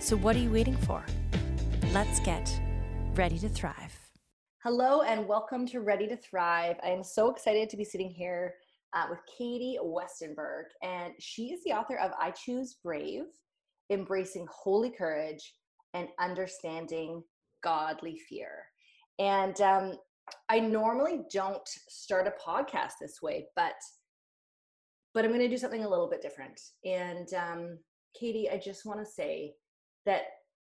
So, what are you waiting for? Let's get ready to thrive. Hello and welcome to Ready to Thrive. I am so excited to be sitting here uh, with Katie Westenberg, and she is the author of I Choose Brave Embracing Holy Courage and Understanding Godly Fear. And um, I normally don't start a podcast this way, but but I'm going to do something a little bit different. And um, Katie, I just want to say that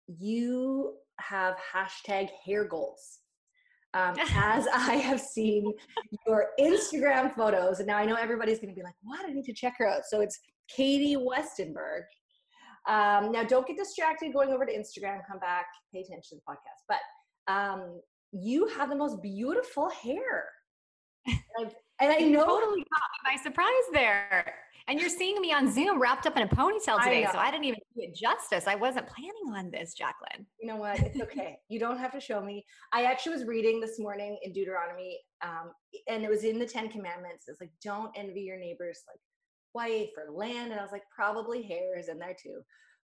you have hashtag hair goals um, as I have seen your Instagram photos. And now I know everybody's going to be like, what? I need to check her out. So it's Katie Westenberg. Um, now, don't get distracted going over to Instagram. Come back, pay attention to the podcast. But um, you have the most beautiful hair. And, and I know totally caught me by surprise there. And you're seeing me on Zoom wrapped up in a ponytail today. I so I didn't even do it justice. I wasn't planning on this, Jacqueline. You know what? It's okay. you don't have to show me. I actually was reading this morning in Deuteronomy, um, and it was in the Ten Commandments. It's like, don't envy your neighbor's like wife or land. And I was like, probably hair is in there too.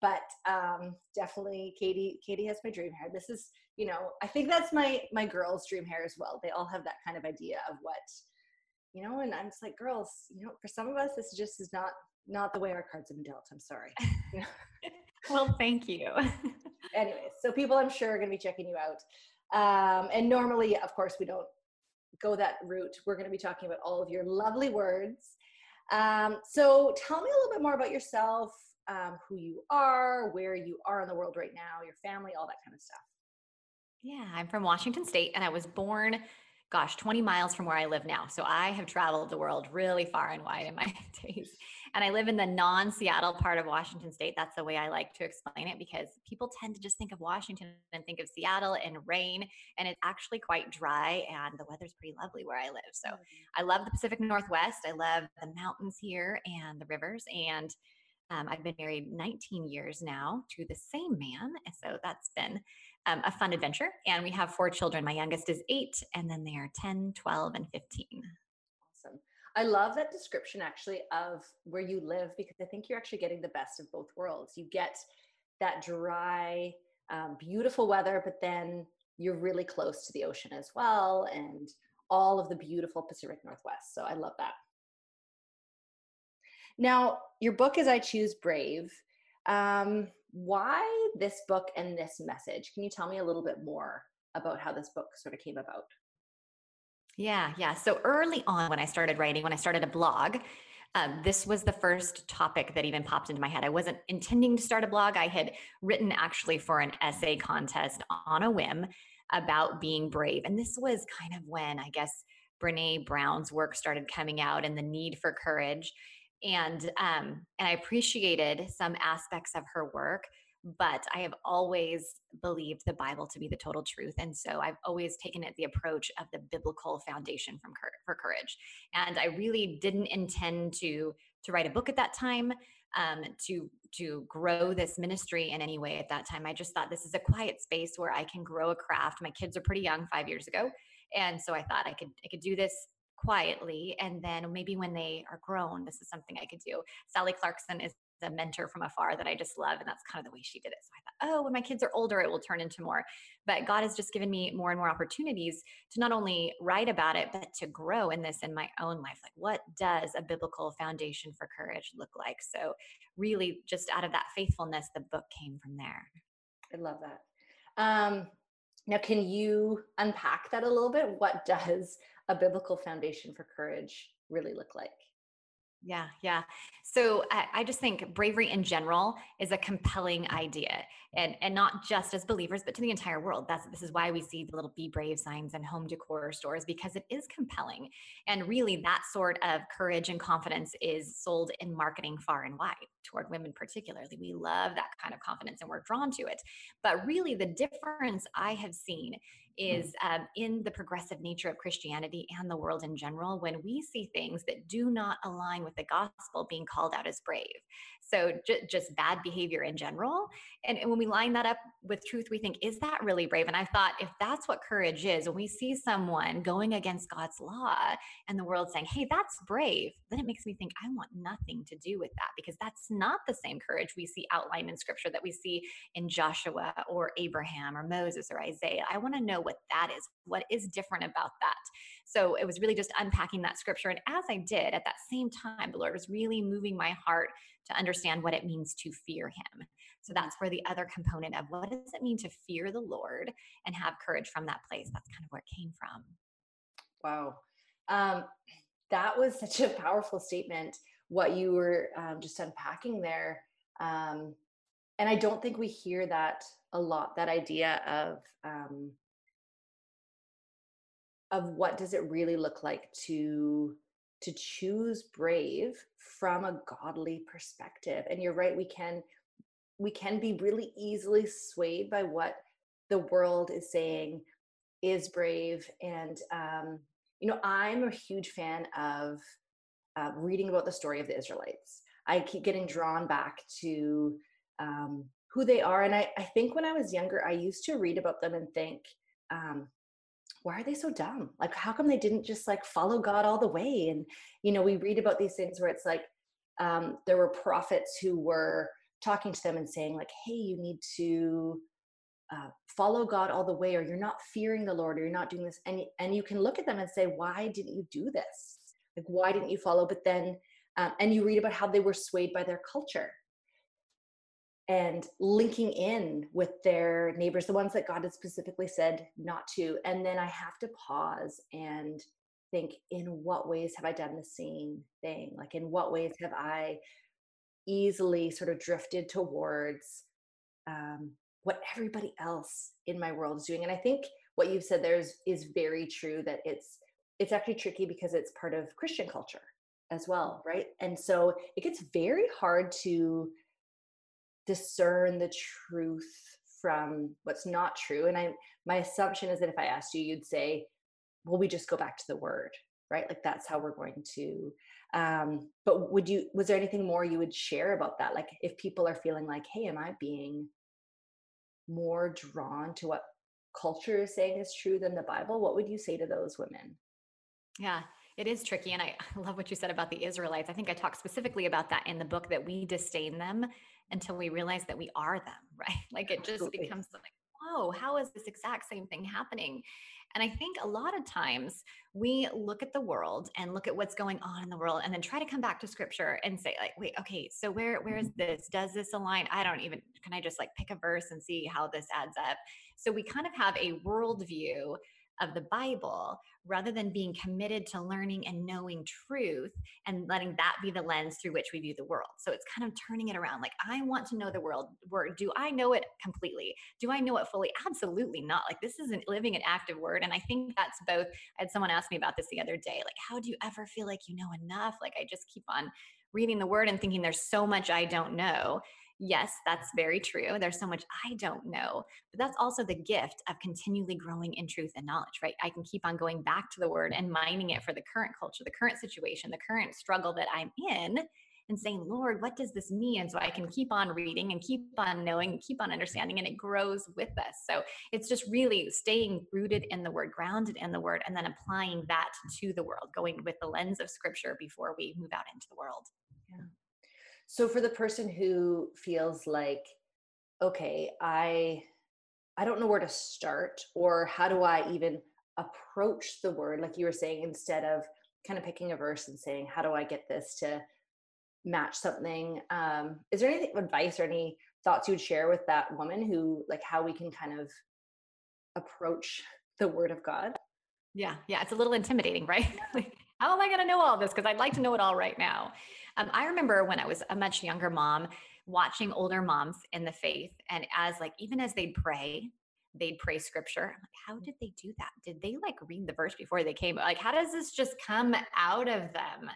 But um, definitely Katie, Katie has my dream hair. This is, you know, I think that's my my girls' dream hair as well. They all have that kind of idea of what you know and i'm just like girls you know for some of us this just is not not the way our cards have been dealt i'm sorry. Well thank you. Anyways so people i'm sure are going to be checking you out. Um, and normally of course we don't go that route. We're going to be talking about all of your lovely words. Um, so tell me a little bit more about yourself um, who you are where you are in the world right now your family all that kind of stuff. Yeah i'm from washington state and i was born gosh, 20 miles from where I live now. So I have traveled the world really far and wide in my days. And I live in the non Seattle part of Washington state. That's the way I like to explain it because people tend to just think of Washington and think of Seattle and rain. And it's actually quite dry and the weather's pretty lovely where I live. So mm-hmm. I love the Pacific Northwest. I love the mountains here and the rivers. And um, I've been married 19 years now to the same man. So that's been um, a fun adventure. And we have four children. My youngest is eight, and then they are 10, 12, and 15. Awesome. I love that description actually of where you live because I think you're actually getting the best of both worlds. You get that dry, um, beautiful weather, but then you're really close to the ocean as well and all of the beautiful Pacific Northwest. So I love that. Now, your book is I Choose Brave. Um, why this book and this message? Can you tell me a little bit more about how this book sort of came about? Yeah, yeah. So early on, when I started writing, when I started a blog, um, this was the first topic that even popped into my head. I wasn't intending to start a blog. I had written actually for an essay contest on a whim about being brave. And this was kind of when I guess Brene Brown's work started coming out and the need for courage and um, and I appreciated some aspects of her work, but I have always believed the Bible to be the total truth, and so I've always taken it the approach of the biblical foundation from for courage. And I really didn't intend to to write a book at that time, um, to to grow this ministry in any way at that time. I just thought this is a quiet space where I can grow a craft. My kids are pretty young, five years ago, and so I thought I could I could do this quietly and then maybe when they are grown this is something i could do. Sally clarkson is a mentor from afar that i just love and that's kind of the way she did it. So i thought oh when my kids are older it will turn into more. But god has just given me more and more opportunities to not only write about it but to grow in this in my own life. Like what does a biblical foundation for courage look like? So really just out of that faithfulness the book came from there. I love that. Um, now can you unpack that a little bit what does a biblical foundation for courage really look like? Yeah, yeah. So I, I, just think bravery in general is a compelling idea, and and not just as believers, but to the entire world. That's this is why we see the little "Be Brave" signs in home decor stores because it is compelling, and really that sort of courage and confidence is sold in marketing far and wide. Toward women particularly we love that kind of confidence and we're drawn to it but really the difference i have seen Mm. is um, in the progressive nature of Christianity and the world in general when we see things that do not align with the gospel being called out as brave. So j- just bad behavior in general. And, and when we line that up with truth, we think, is that really brave? And I thought, if that's what courage is, when we see someone going against God's law and the world saying, hey, that's brave, then it makes me think, I want nothing to do with that because that's not the same courage we see outlined in scripture that we see in Joshua or Abraham or Moses or Isaiah. I want to know what that is. What is different about that? So it was really just unpacking that scripture. And as I did at that same time, the Lord was really moving my heart to understand what it means to fear Him. So that's where the other component of what does it mean to fear the Lord and have courage from that place? That's kind of where it came from. Wow. Um, that was such a powerful statement, what you were um, just unpacking there. Um, and I don't think we hear that a lot, that idea of um, of what does it really look like to to choose brave from a godly perspective and you're right we can we can be really easily swayed by what the world is saying is brave and um, you know i'm a huge fan of uh, reading about the story of the israelites i keep getting drawn back to um, who they are and I, I think when i was younger i used to read about them and think um, why are they so dumb? Like, how come they didn't just like follow God all the way? And, you know, we read about these things where it's like um, there were prophets who were talking to them and saying, like, hey, you need to uh, follow God all the way, or you're not fearing the Lord, or you're not doing this. And, and you can look at them and say, why didn't you do this? Like, why didn't you follow? But then, um, and you read about how they were swayed by their culture and linking in with their neighbors, the ones that God had specifically said not to. And then I have to pause and think, in what ways have I done the same thing? Like, in what ways have I easily sort of drifted towards um, what everybody else in my world is doing? And I think what you've said there is, is very true that it's it's actually tricky because it's part of Christian culture as well, right? And so it gets very hard to discern the truth from what's not true and i my assumption is that if i asked you you'd say well we just go back to the word right? Like that's how we're going to um but would you was there anything more you would share about that? Like if people are feeling like hey am i being more drawn to what culture is saying is true than the bible? What would you say to those women yeah it is tricky and I, I love what you said about the israelites i think i talk specifically about that in the book that we disdain them until we realize that we are them, right? Like it just Absolutely. becomes like, whoa, how is this exact same thing happening? And I think a lot of times we look at the world and look at what's going on in the world and then try to come back to scripture and say, like, wait, okay, so where where is this? Does this align? I don't even can I just like pick a verse and see how this adds up? So we kind of have a worldview of the Bible rather than being committed to learning and knowing truth and letting that be the lens through which we view the world. So it's kind of turning it around. Like, I want to know the world. Word. Do I know it completely? Do I know it fully? Absolutely not. Like, this is not living an active word. And I think that's both. I had someone ask me about this the other day. Like, how do you ever feel like you know enough? Like, I just keep on reading the word and thinking there's so much I don't know yes, that's very true. There's so much I don't know, but that's also the gift of continually growing in truth and knowledge, right? I can keep on going back to the word and mining it for the current culture, the current situation, the current struggle that I'm in, and saying, Lord, what does this mean? And so I can keep on reading and keep on knowing, keep on understanding, and it grows with us. So it's just really staying rooted in the word, grounded in the word, and then applying that to the world, going with the lens of scripture before we move out into the world. Yeah. So for the person who feels like, okay, I I don't know where to start or how do I even approach the word like you were saying instead of kind of picking a verse and saying how do I get this to match something um is there any advice or any thoughts you would share with that woman who like how we can kind of approach the word of God? Yeah, yeah, it's a little intimidating, right? how am I going to know all this because I'd like to know it all right now. Um, I remember when I was a much younger mom watching older moms in the faith, and as like even as they'd pray, they'd pray scripture. Like, how did they do that? Did they like read the verse before they came? Like, how does this just come out of them?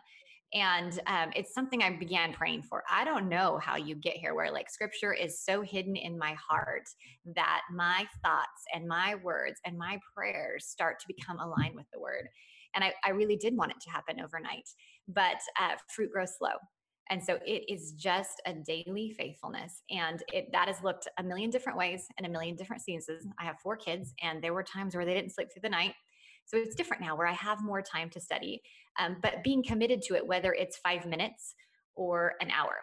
And um, it's something I began praying for. I don't know how you get here where like scripture is so hidden in my heart that my thoughts and my words and my prayers start to become aligned with the word. And I, I really did want it to happen overnight, but uh, fruit grows slow. And so it is just a daily faithfulness. And it that has looked a million different ways in a million different seasons. I have four kids, and there were times where they didn't sleep through the night. So it's different now where I have more time to study. Um, but being committed to it, whether it's five minutes or an hour,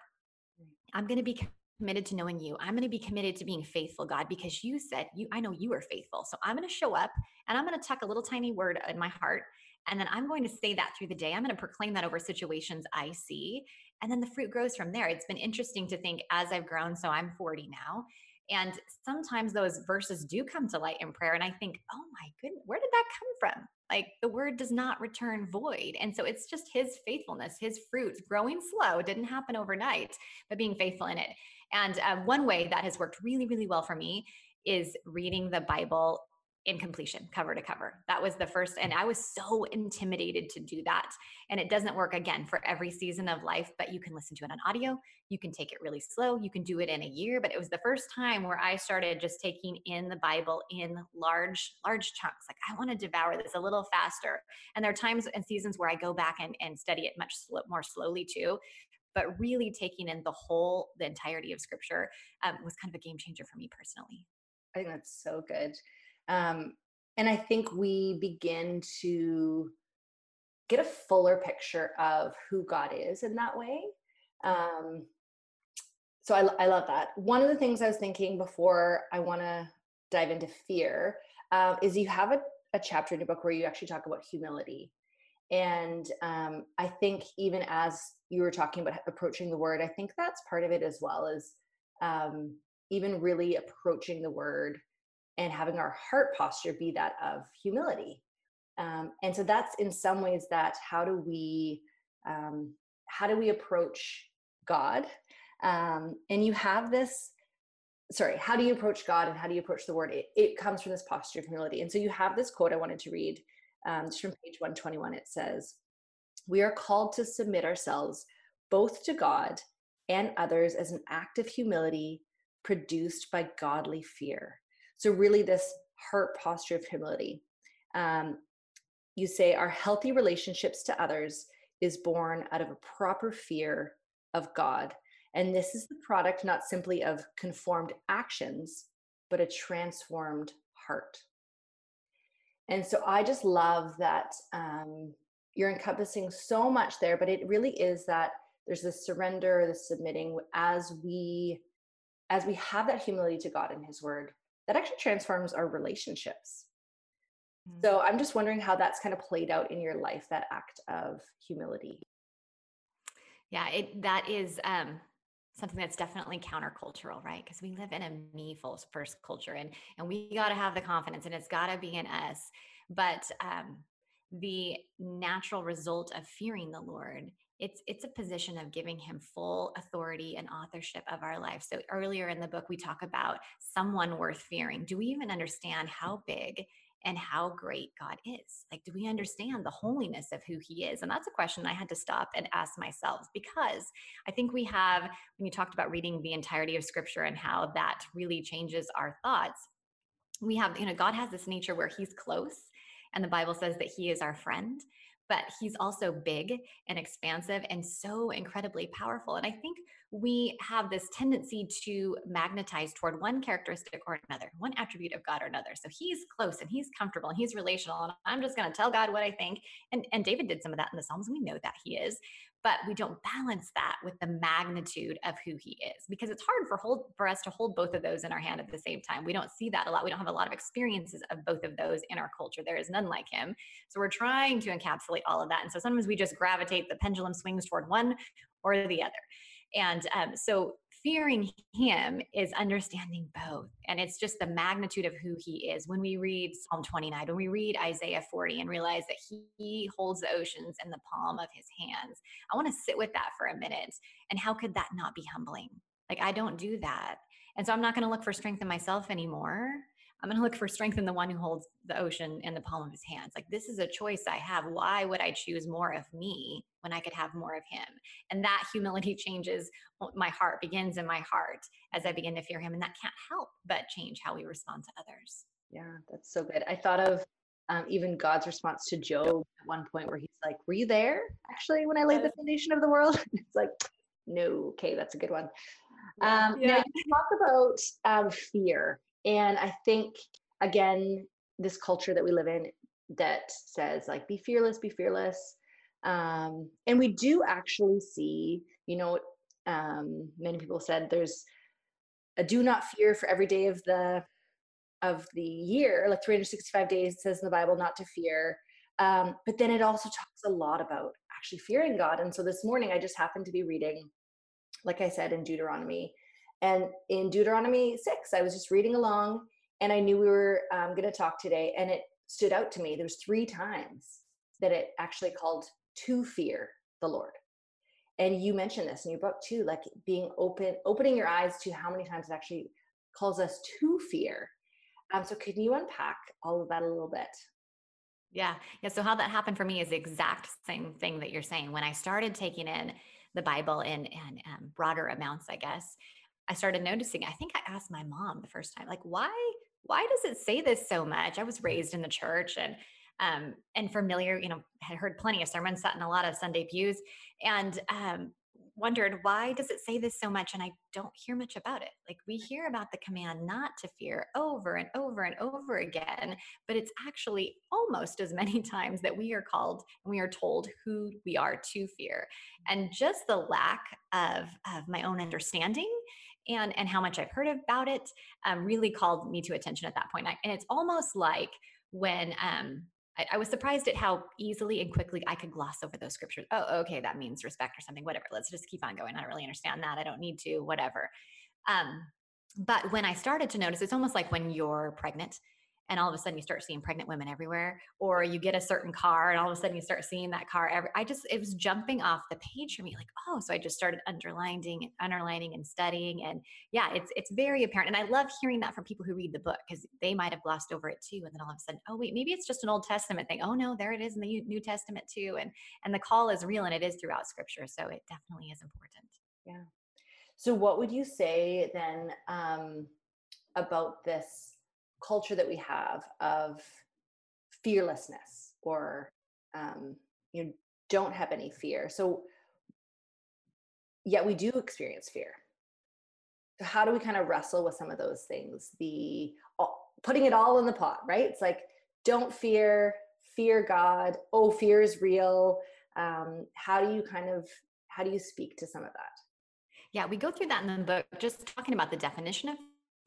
I'm going to be committed to knowing you. I'm going to be committed to being faithful, God, because you said you. I know you are faithful. So I'm going to show up, and I'm going to tuck a little tiny word in my heart, and then I'm going to say that through the day. I'm going to proclaim that over situations I see and then the fruit grows from there. It's been interesting to think as I've grown. So I'm 40 now. And sometimes those verses do come to light in prayer. And I think, oh my goodness, where did that come from? Like the word does not return void. And so it's just his faithfulness, his fruits growing slow, didn't happen overnight, but being faithful in it. And uh, one way that has worked really, really well for me is reading the Bible in completion, cover to cover. That was the first, and I was so intimidated to do that. And it doesn't work again for every season of life, but you can listen to it on audio. You can take it really slow. You can do it in a year. But it was the first time where I started just taking in the Bible in large, large chunks. Like, I want to devour this a little faster. And there are times and seasons where I go back and, and study it much slow, more slowly too. But really taking in the whole, the entirety of scripture um, was kind of a game changer for me personally. I think that's so good. Um, and I think we begin to get a fuller picture of who God is in that way. Um, so I, I love that. One of the things I was thinking before I want to dive into fear uh, is you have a, a chapter in your book where you actually talk about humility. And um, I think even as you were talking about approaching the word, I think that's part of it as well as um, even really approaching the word and having our heart posture be that of humility. Um, and so that's in some ways that how do we um, how do we approach God? Um, and you have this sorry how do you approach god and how do you approach the word it, it comes from this posture of humility and so you have this quote i wanted to read um, just from page 121 it says we are called to submit ourselves both to god and others as an act of humility produced by godly fear so, really, this heart posture of humility. Um, you say, our healthy relationships to others is born out of a proper fear of God. And this is the product not simply of conformed actions, but a transformed heart. And so I just love that um, you're encompassing so much there, but it really is that there's this surrender, the submitting as we as we have that humility to God and His Word, that actually transforms our relationships. Mm-hmm. So I'm just wondering how that's kind of played out in your life, that act of humility. Yeah, it that is um something that's definitely countercultural, right? Because we live in a me first culture and and we got to have the confidence and it's got to be in us. But um the natural result of fearing the Lord it's it's a position of giving him full authority and authorship of our life so earlier in the book we talk about someone worth fearing do we even understand how big and how great God is. Like, do we understand the holiness of who He is? And that's a question I had to stop and ask myself because I think we have, when you talked about reading the entirety of Scripture and how that really changes our thoughts, we have, you know, God has this nature where He's close, and the Bible says that He is our friend but he's also big and expansive and so incredibly powerful. And I think we have this tendency to magnetize toward one characteristic or another, one attribute of God or another. So he's close and he's comfortable and he's relational. And I'm just going to tell God what I think. And, and David did some of that in the Psalms. We know that he is but we don't balance that with the magnitude of who he is because it's hard for hold for us to hold both of those in our hand at the same time. We don't see that a lot. We don't have a lot of experiences of both of those in our culture. There is none like him. So we're trying to encapsulate all of that. And so sometimes we just gravitate the pendulum swings toward one or the other. And um, so fearing him is understanding both. And it's just the magnitude of who he is. When we read Psalm 29, when we read Isaiah 40 and realize that he holds the oceans in the palm of his hands, I want to sit with that for a minute. And how could that not be humbling? Like, I don't do that. And so I'm not going to look for strength in myself anymore. I'm going to look for strength in the one who holds the ocean in the palm of his hands. Like, this is a choice I have. Why would I choose more of me when I could have more of him? And that humility changes my heart, begins in my heart as I begin to fear him. And that can't help but change how we respond to others. Yeah, that's so good. I thought of um, even God's response to Job at one point where he's like, Were you there actually when I laid the foundation of the world? it's like, No, okay, that's a good one. Um, yeah. Now, you talk about um, fear and I think, again, this culture that we live in that says, like, be fearless, be fearless. Um, and we do actually see, you know, um, many people said there's a do not fear for every day of the of the year like 365 days says in the bible not to fear um, but then it also talks a lot about actually fearing god and so this morning i just happened to be reading like i said in deuteronomy and in Deuteronomy 6, I was just reading along and I knew we were um, going to talk today. And it stood out to me. There was three times that it actually called to fear the Lord. And you mentioned this in your book too, like being open, opening your eyes to how many times it actually calls us to fear. Um, so can you unpack all of that a little bit? Yeah. Yeah. So how that happened for me is the exact same thing that you're saying. When I started taking in the Bible in, in um, broader amounts, I guess, I started noticing, I think I asked my mom the first time, like, why, why does it say this so much? I was raised in the church and um, and familiar, you know, had heard plenty of sermons, sat in a lot of Sunday pews, and um, wondered why does it say this so much and I don't hear much about it. Like we hear about the command not to fear over and over and over again, but it's actually almost as many times that we are called and we are told who we are to fear. And just the lack of of my own understanding and and how much I've heard about it um, really called me to attention at that point. I, and it's almost like when um, I, I, was surprised at how easily and quickly I could gloss over those scriptures. Oh, okay, that means respect or something. Whatever. Let's just keep on going. I don't really understand that. I don't need to. Whatever. Um, but when I started to notice, it's almost like when you're pregnant and all of a sudden you start seeing pregnant women everywhere or you get a certain car and all of a sudden you start seeing that car every i just it was jumping off the page for me like oh so i just started underlining underlining and studying and yeah it's it's very apparent and i love hearing that from people who read the book because they might have glossed over it too and then all of a sudden oh wait maybe it's just an old testament thing. Oh no there it is in the new testament too and and the call is real and it is throughout scripture so it definitely is important. Yeah. So what would you say then um about this culture that we have of fearlessness or um, you know don't have any fear. So yet we do experience fear. So how do we kind of wrestle with some of those things? The putting it all in the pot right? It's like don't fear fear god. Oh fear is real. Um, how do you kind of how do you speak to some of that? Yeah we go through that in the book just talking about the definition of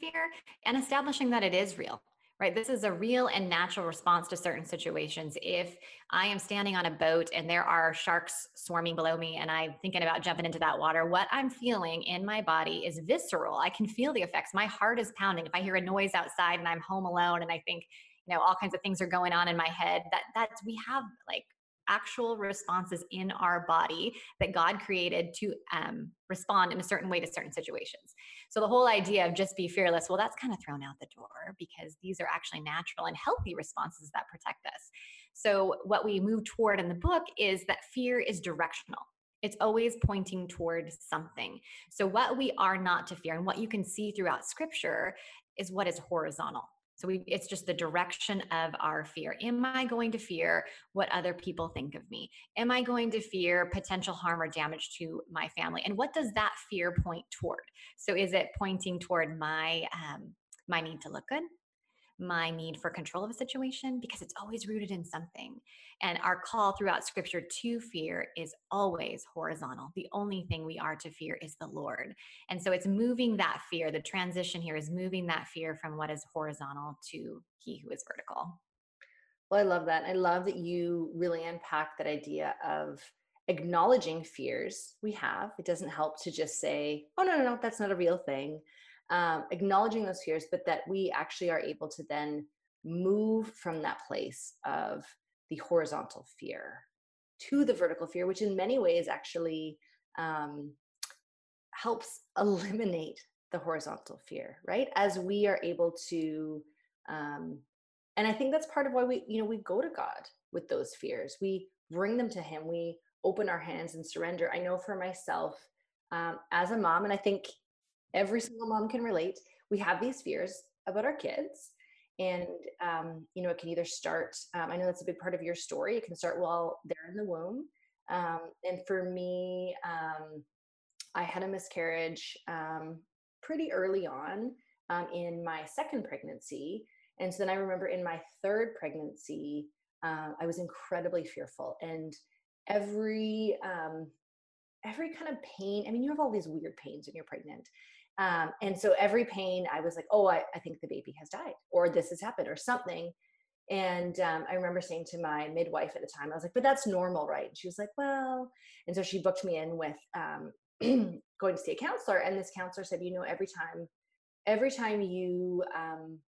fear and establishing that it is real right? This is a real and natural response to certain situations. If I am standing on a boat and there are sharks swarming below me and I'm thinking about jumping into that water, what I'm feeling in my body is visceral. I can feel the effects. My heart is pounding. If I hear a noise outside and I'm home alone and I think, you know, all kinds of things are going on in my head, that that's we have like actual responses in our body that God created to um, respond in a certain way to certain situations. So the whole idea of just be fearless, well, that's kind of thrown out the door because these are actually natural and healthy responses that protect us. So what we move toward in the book is that fear is directional. It's always pointing toward something. So, what we are not to fear, and what you can see throughout scripture, is what is horizontal. So we, it's just the direction of our fear. Am I going to fear what other people think of me? Am I going to fear potential harm or damage to my family? And what does that fear point toward? So is it pointing toward my um, my need to look good? My need for control of a situation because it's always rooted in something. And our call throughout scripture to fear is always horizontal. The only thing we are to fear is the Lord. And so it's moving that fear. The transition here is moving that fear from what is horizontal to he who is vertical. Well, I love that. I love that you really unpack that idea of acknowledging fears we have. It doesn't help to just say, oh, no, no, no, that's not a real thing um, acknowledging those fears, but that we actually are able to then move from that place of the horizontal fear to the vertical fear, which in many ways actually um, helps eliminate the horizontal fear, right? As we are able to Um, and I think that's part of why we, you know, we go to God with those fears. We bring them to Him. We open our hands and surrender. I know for myself, um, as a mom, and I think every single mom can relate, we have these fears about our kids. And, um, you know, it can either start, um, I know that's a big part of your story. It can start while they're in the womb. Um, and for me, um, I had a miscarriage um, pretty early on um, in my second pregnancy. And so then I remember in my third pregnancy, uh, I was incredibly fearful. And every um, every kind of pain, I mean, you have all these weird pains when you're pregnant. Um, and so every pain, I was like, oh, I, I think the baby has died, or this has happened, or something. And um, I remember saying to my midwife at the time, I was like, but that's normal, right? And she was like, well, and so she booked me in with um, going to see a counselor. And this counselor said, you know, every time, every time you um,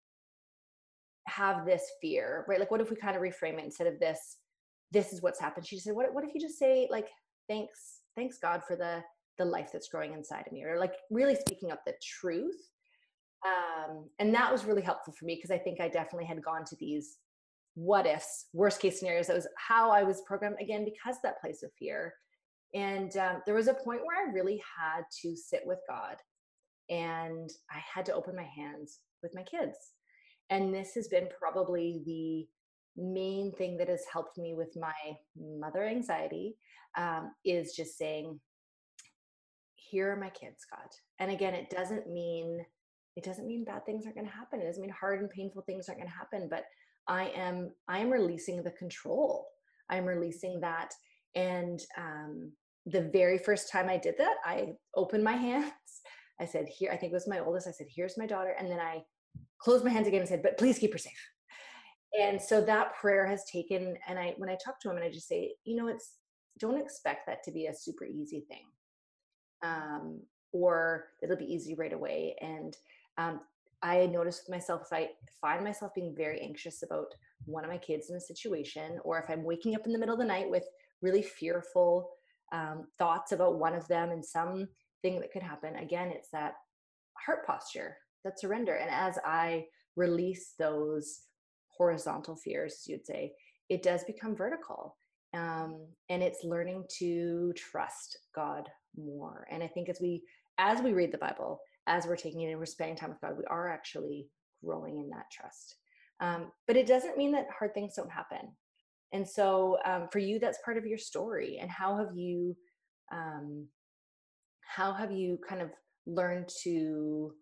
have this fear, right? Like, what if we kind of reframe it instead of this, this is what's happened? She said, what, what if you just say, like, thanks, thanks God for the, the life that's growing inside of me, or like really speaking up the truth. Um, and that was really helpful for me because I think I definitely had gone to these what ifs, worst case scenarios. That was how I was programmed again because that place of fear. And um, there was a point where I really had to sit with God and I had to open my hands with my kids. And this has been probably the main thing that has helped me with my mother anxiety um, is just saying, here are my kids, God. And again, it doesn't mean it doesn't mean bad things aren't going to happen. It doesn't mean hard and painful things aren't going to happen. But I am I am releasing the control. I'm releasing that. And um, the very first time I did that, I opened my hands. I said, "Here." I think it was my oldest. I said, "Here's my daughter," and then I closed my hands again and said, "But please keep her safe." And so that prayer has taken. And I when I talk to him, and I just say, you know, it's don't expect that to be a super easy thing, um, or it'll be easy right away. And um, I notice with myself if I find myself being very anxious about one of my kids in a situation, or if I'm waking up in the middle of the night with really fearful um, thoughts about one of them and some thing that could happen, again, it's that heart posture, that surrender. And as I release those horizontal fears, you'd say, it does become vertical. Um, and it's learning to trust God more. And I think as we as we read the Bible, as we're taking it and we're spending time with God, we are actually growing in that trust. Um, but it doesn't mean that hard things don't happen. And so um, for you, that's part of your story. And how have you, um, how have you kind of learned to,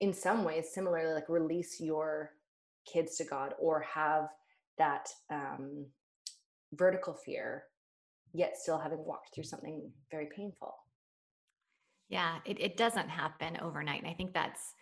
in some ways, similarly, like release your kids to God or have that um, vertical fear, yet still having walked through something very painful? Yeah, it, it doesn't happen overnight. And I think that's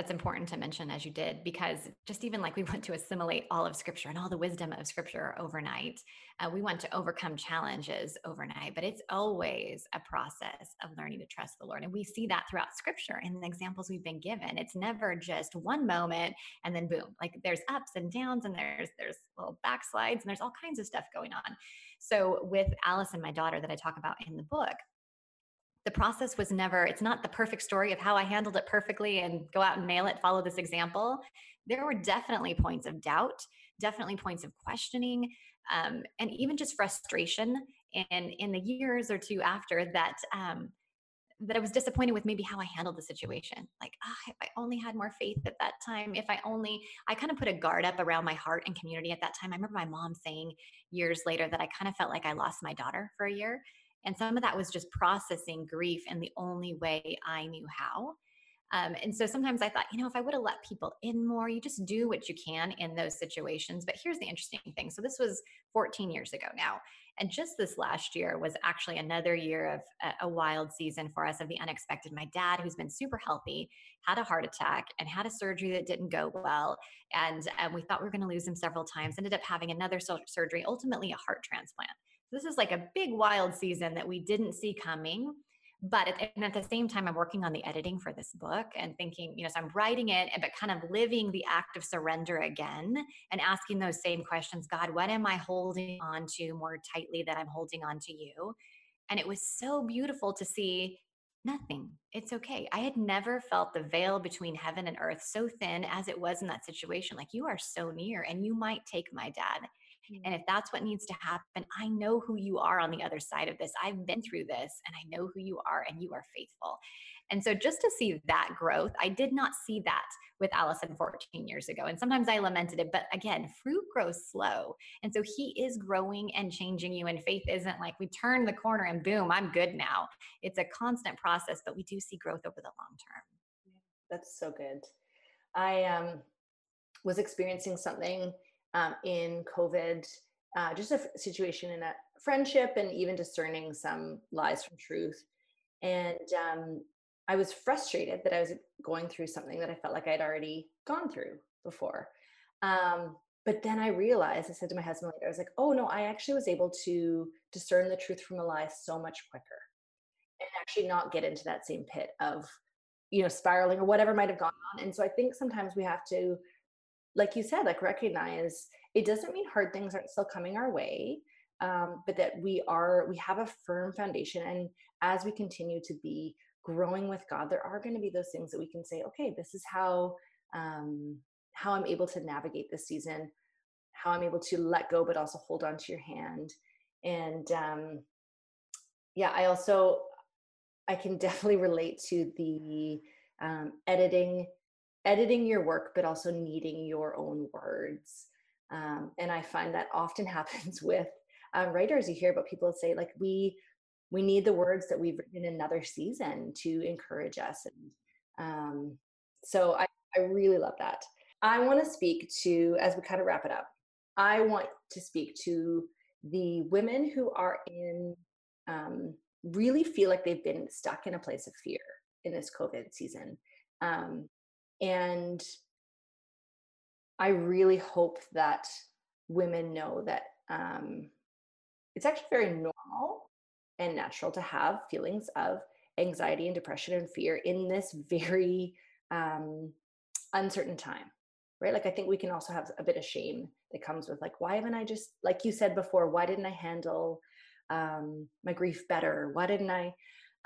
that's important to mention as you did because just even like we want to assimilate all of scripture and all the wisdom of scripture overnight uh, we want to overcome challenges overnight but it's always a process of learning to trust the lord and we see that throughout scripture in the examples we've been given. It's never just one moment and then boom like there's ups and downs and there's there's little backslides and there's all kinds of stuff going on. So with alice and my daughter that i talk about in the book the process was never it's not the perfect story of how i handled it perfectly and go out and nail it follow this example there were definitely points of doubt definitely points of questioning um, and even just frustration and in the years or two after that um, that I was disappointed with maybe how I handled the situation. Like, ah, if I only had more faith at that time, if I only, I kind of put a guard up around my heart and community at that time. I remember my mom saying years later that I kind of felt like I lost my daughter for a year and some of that was just processing grief in the only way I knew how. Um, and so sometimes I thought, you know, if I would have let people in more, you just do what you can in those situations. But here's the interesting thing. So this was 14 years ago now. And just this last year was actually another year of a, wild season for us of the unexpected. My dad, who's been super healthy, had a heart attack and had a surgery that didn't go well. And um, we thought we were going to lose him several times, ended up having another surgery, ultimately a heart transplant this is like a big wild season that we didn't see coming but at, and at the same time i'm working on the editing for this book and thinking you know so i'm writing it but kind of living the act of surrender again and asking those same questions god what am i holding on to more tightly that i'm holding on to you and it was so beautiful to see nothing. It's okay. I had never felt the veil between heaven and earth so thin as it was in that situation. Like, you are so near, and you might take my dad. And if that's what needs to happen, I know who you are on the other side of this. I've been through this and I know who you are, and you are faithful. And so just to see that growth, I did not see that with Allison 14 years ago. And sometimes I lamented it, but again, fruit grows slow. And so he is growing and changing you. And faith isn't like we turn the corner and boom, I'm good now. It's a constant process, but we do see growth over the long term. That's so good. I um, was experiencing something um, in COVID, uh, just a situation in a friendship and even discerning some lies from truth. And um, I was frustrated that I was going through something that I felt like I'd already gone through before. Um, but then I realized, I said to my husband later, I was like, oh no, I actually was able to discern the truth from a lie so much quicker and actually not get into that same pit of, you know, spiraling or whatever might have gone on. And so I think sometimes we have to, like you said, like recognize it doesn't mean hard things aren't still coming our way. Um, but that we are we have a firm foundation and as we continue to be growing with God, there are going to be those things that we can say, okay, this is how um, how I'm able to navigate this season, how I'm able to let go, but also hold on to your hand. And um, yeah, I also I can definitely relate to the um, editing editing your work, but also needing your own words. Um, and I find that often happens with um, writers. You hear about people say like we we need the words that we've written in another season to encourage us and um, so I, I really love that i want to speak to as we kind of wrap it up i want to speak to the women who are in um, really feel like they've been stuck in a place of fear in this covid season um, and i really hope that women know that um, it's actually very normal and natural to have feelings of anxiety and depression and fear in this very um, uncertain time right? Like i think we can also have a bit of shame that comes with like why haven't i just like you said before why didn't i handle um, my grief better? Why didn't i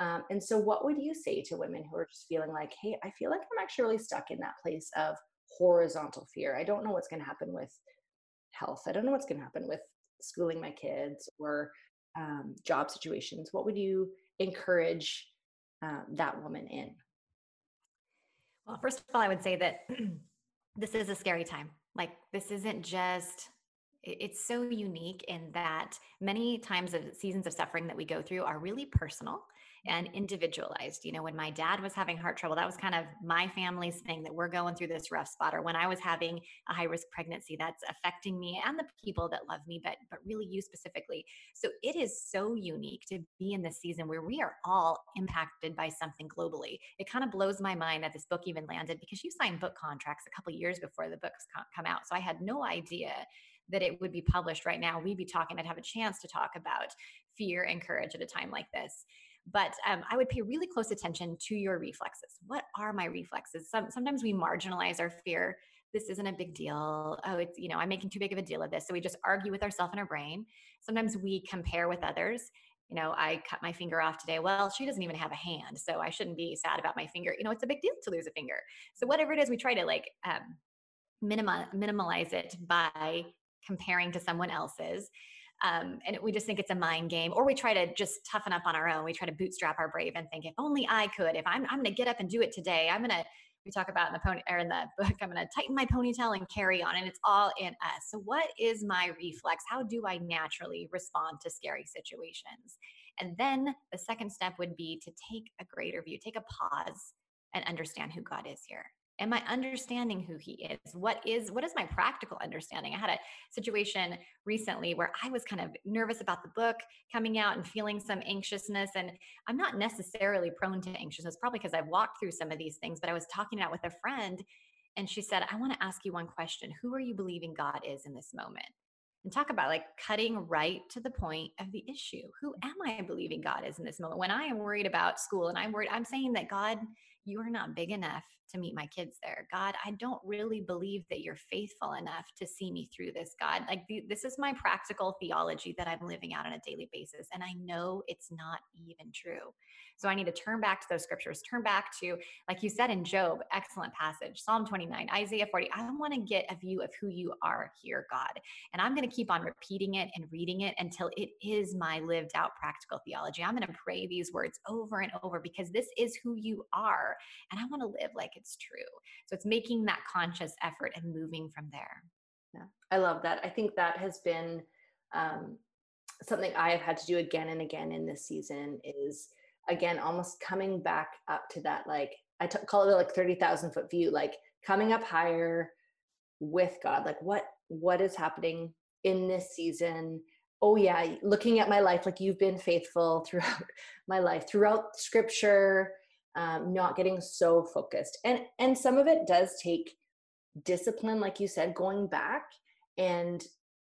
um, and so what would you say to women who are just feeling like hey i feel like i'm actually really stuck in that place of horizontal fear i don't know what's going to happen with health i don't know what's going to happen with schooling my kids or um, job situations, what would you encourage um, that woman in? Well, first of all, I would say that this is a scary time. Like, this isn't just, it's so unique in that many times of seasons of suffering that we go through are really personal and individualized. You know, when my dad was having heart trouble, that was kind of my family's thing that we're going through this rough spot. Or when I was having a high risk pregnancy, that's affecting me and the people that love me, but but really you specifically. So it is so unique to be in this season where we are all impacted by something globally. It kind of blows my mind that this book even landed because you signed book contracts a couple years before the books come out. So I had no idea that it would be published right now. We'd be talking, I'd have a chance to talk about fear and courage at a time like this. But um, I would pay really close attention to your reflexes. What are my reflexes? Some, sometimes we marginalize our fear. This isn't a big deal. Oh, it's, you know, I'm making too big of a deal of this. So we just argue with ourselves in our brain. Sometimes we compare with others. You know, I cut my finger off today. Well, she doesn't even have a hand. So I shouldn't be sad about my finger. You know, it's a big deal to lose a finger. So whatever it is, we try to like um, minimize, minimalize it by comparing to someone else's. Um, and we just think it's a mind game, or we try to just toughen up on our own. We try to bootstrap our brave and think, if only I could, if I'm, I'm going to get up and do it today, I'm going to, we talk about in the pony or in the book, I'm going to tighten my ponytail and carry on. And it's all in us. So what is my reflex? How do I naturally respond to scary situations? And then the second step would be to take a greater view, take a pause and understand who God is here am i understanding who he is? What is what is my practical understanding? I had a situation recently where i was kind of nervous about the book coming out and feeling some anxiousness and i'm not necessarily prone to anxiousness probably because i've walked through some of these things but i was talking out with a friend and she said i want to ask you one question. Who are you believing god is in this moment? And talk about like cutting right to the point of the issue. Who am i believing god is in this moment? When i am worried about school and i'm worried i'm saying that god you are not big enough to meet my kids there. God, I don't really believe that you're faithful enough to see me through this, God. Like, this is my practical theology that I'm living out on a daily basis. And I know it's not even true. So I need to turn back to those scriptures, turn back to, like you said in Job, excellent passage, Psalm 29, Isaiah 40. I want to get a view of who you are here, God. And I'm going to keep on repeating it and reading it until it is my lived out practical theology. I'm going to pray these words over and over because this is who you are. And I want to live like it's true. So it's making that conscious effort and moving from there. Yeah, I love that. I think that has been um, something I have had to do again and again in this season is again almost coming back up to that like I t- call it like 30,000 foot view like coming up higher with God like what what is happening in this season oh yeah looking at my life like you've been faithful throughout my life throughout scripture um, not getting so focused and and some of it does take discipline like you said going back and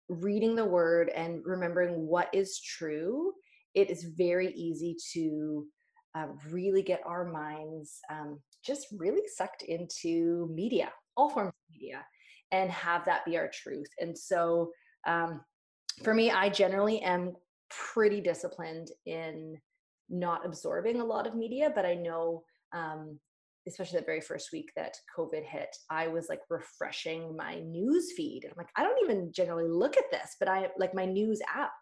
reading the word and remembering what is true it is very easy to uh, really get our minds um, just really sucked into media, all forms of media, and have that be our truth. And so um, for me, I generally am pretty disciplined in not absorbing a lot of media, but I know, um, especially the very first week that COVID hit, I was like refreshing my news feed. And I'm like, I don't even generally look at this, but I like my news app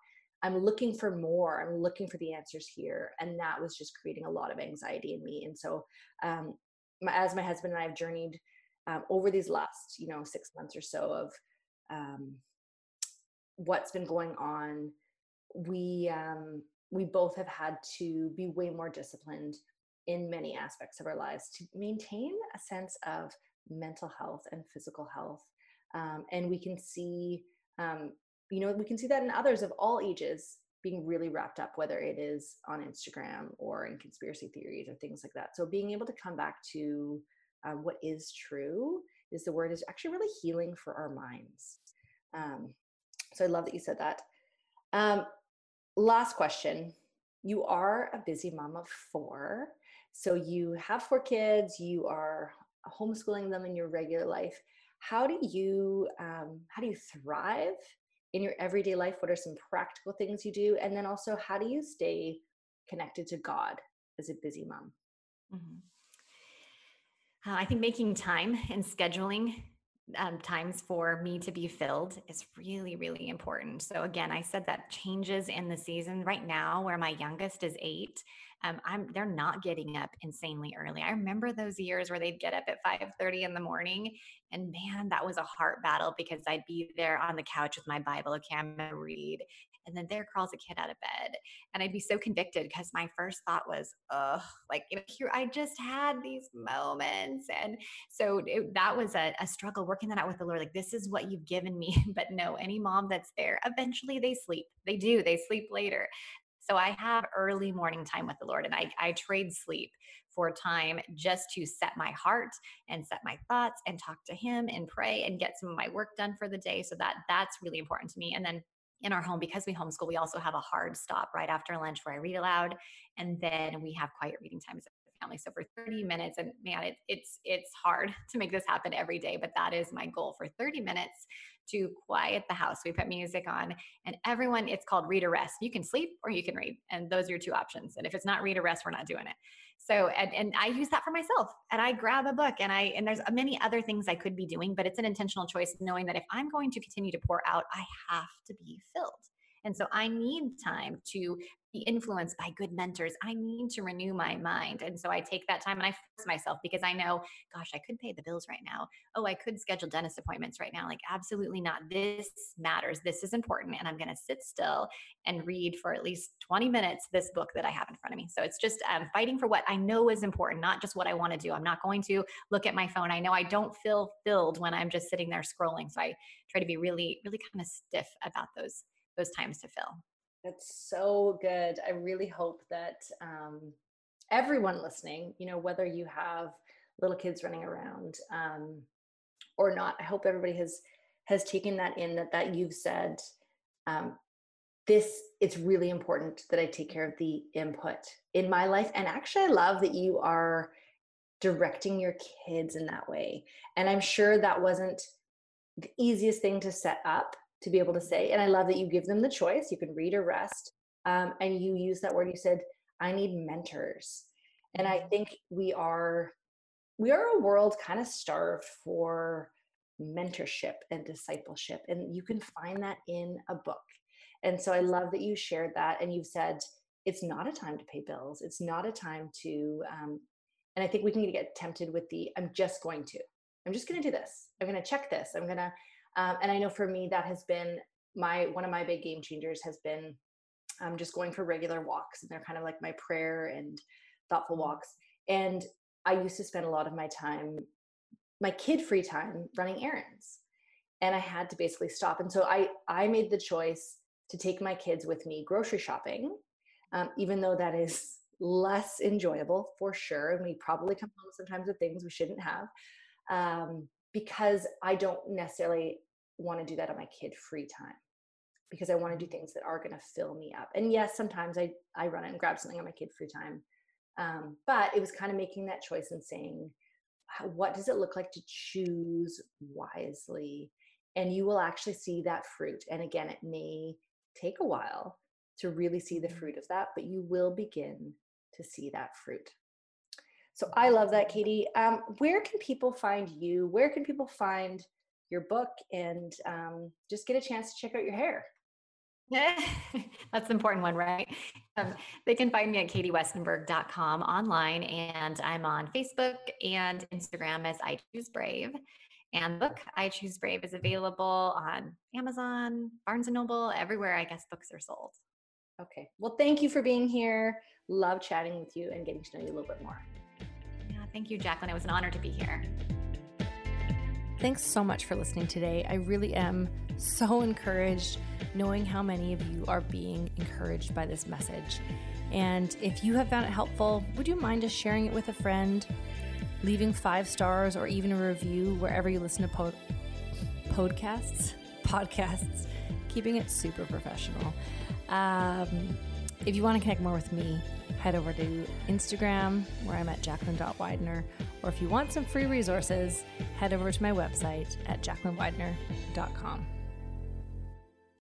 I'm looking for more. I'm looking for the answers here. And that was just creating a lot of anxiety in me. And so, um, my, as my husband and I have journeyed um, over these last, you know, six months or so of um, what's been going on, we um, we both have had to be way more disciplined in many aspects of our lives to maintain a sense of mental health and physical health. Um, and we can see um, you know we can see that in others of all ages being really wrapped up whether it is on instagram or in conspiracy theories or things like that. So being able to come back to uh, what is true is the word is actually really healing for our minds. Um, so i love that you said that. Um, last question. You are a busy mom of four. So you have four kids you are homeschooling them in your regular life. How do you um, how do you thrive in your everyday life? What are some practical things you do? And then also how do you stay connected to god as a busy mom? Mm-hmm. uh, i think making time and scheduling um, times for me to be filled is really really important so again i said that changes in the season right now where my youngest is eight um, I'm they're not getting up insanely early. I remember those years where they'd get up at 5:30 in the morning, and man, that was a heart battle because I'd be there on the couch with my Bible, a camera read, and then there crawls a kid out of bed, and I'd be so convicted because my first thought was, "Ugh, like you know, here I just had these moments," and so it, that was a, a struggle working that out with the Lord. Like this is what you've given me, but no, any mom that's there, eventually they sleep. They do. They sleep later. So I have early morning time with the Lord and I, I trade sleep for time just to set my heart and set my thoughts and talk to him and pray and get some of my work done for the day. So that that's really important to me. And then in our home because we homeschool we also have a hard stop right after lunch where i read aloud and then we have quiet reading times as a family so for 30 minutes and man it, it's it's hard to make this happen every day but that is my goal for 30 minutes to quiet the house. We put music on, and everyone, it's called read or rest. You can sleep or you can read, and those are your two options. And if it's not read or rest, we're not doing it. So, and, and I use that for myself. And I grab a book, and I and there's many other things I could be doing, but it's an intentional choice, knowing that if I'm going to continue to pour out, I have to be filled. And so I need time to be influenced by good mentors. I need to renew my mind. And so I take that time and I force myself because I know, gosh, I could pay the bills right now. Oh, I could schedule dentist appointments right now. Like, absolutely not. This matters. This is important. And I'm going to sit still and read for at least 20 minutes this book that I have in front of me. So it's just um, fighting for what I know is important, not just what I want to do. I'm not going to look at my phone. I know I don't feel filled when I'm just sitting there scrolling. So I try to be really, really kind of stiff about those those times to fill. That's so good. I really hope that um, everyone listening, you know, whether you have little kids running around um, or not, I hope everybody has has taken that in that that you've said um, this it's really important that I take care of the input in my life. And actually, I love that you are directing your kids in that way. And I'm sure that wasn't the easiest thing to set up to be able to say. And I love that you give them the choice. You can read or rest. Um, and you use that word. You said, I need mentors. And I mm-hmm. think we are we are a world kind of starved for mentorship and discipleship. And you can find that in a book. And so I love that you shared that and you've said it's not a time to pay bills. It's not a time to um, and I think we can get tempted with the I'm just going to. I'm just going to do this. I'm going to check this. I'm going to um, and I know for me that has been my one of my big game changers has been um, just going for regular walks and they're kind of like my prayer and thoughtful mm-hmm. walks. And I used to spend a lot of my time, my kid free time, running errands, and I had to basically stop. And so I I made the choice to take my kids with me grocery shopping, um, even though that is less enjoyable for sure. And we probably come home sometimes with things we shouldn't have um, because I don't necessarily want to do that on my kid free time because I want to do things that are going to fill me up. And yes, sometimes I, I run it and grab something on my kid free time. Um, but it was kind of making that choice and saying, what does it look like to choose wisely? And you will actually see that fruit. And again, it may take a while to really see the mm-hmm. fruit of that, but you will begin to see that fruit. So I love that, Katie. Um, where can people find you? Where can people find your book and um, just get a chance to check out your hair? That's the important one, right? Um, they can find me at katiewestenberg.com online, and I'm on Facebook and Instagram as I Choose Brave. And book I Choose Brave is available on Amazon, Barnes and Noble, everywhere I guess books are sold. Okay. Well, thank you for being here. Love chatting with you and getting to know you a little bit more. Yeah, thank you, Jacqueline. It was an honor to be here. Thanks so much for listening today. I really am so encouraged knowing how many of you are being encouraged by this message. And if you have found it helpful, would you mind just sharing it with a friend, leaving five stars, or even a review wherever you listen to po- podcasts? Podcasts, keeping it super professional. Um, if you want to connect more with me, head over to Instagram where I'm at jacqueline.widener. Or if you want some free resources, head over to my website at jacquelinewidener.com.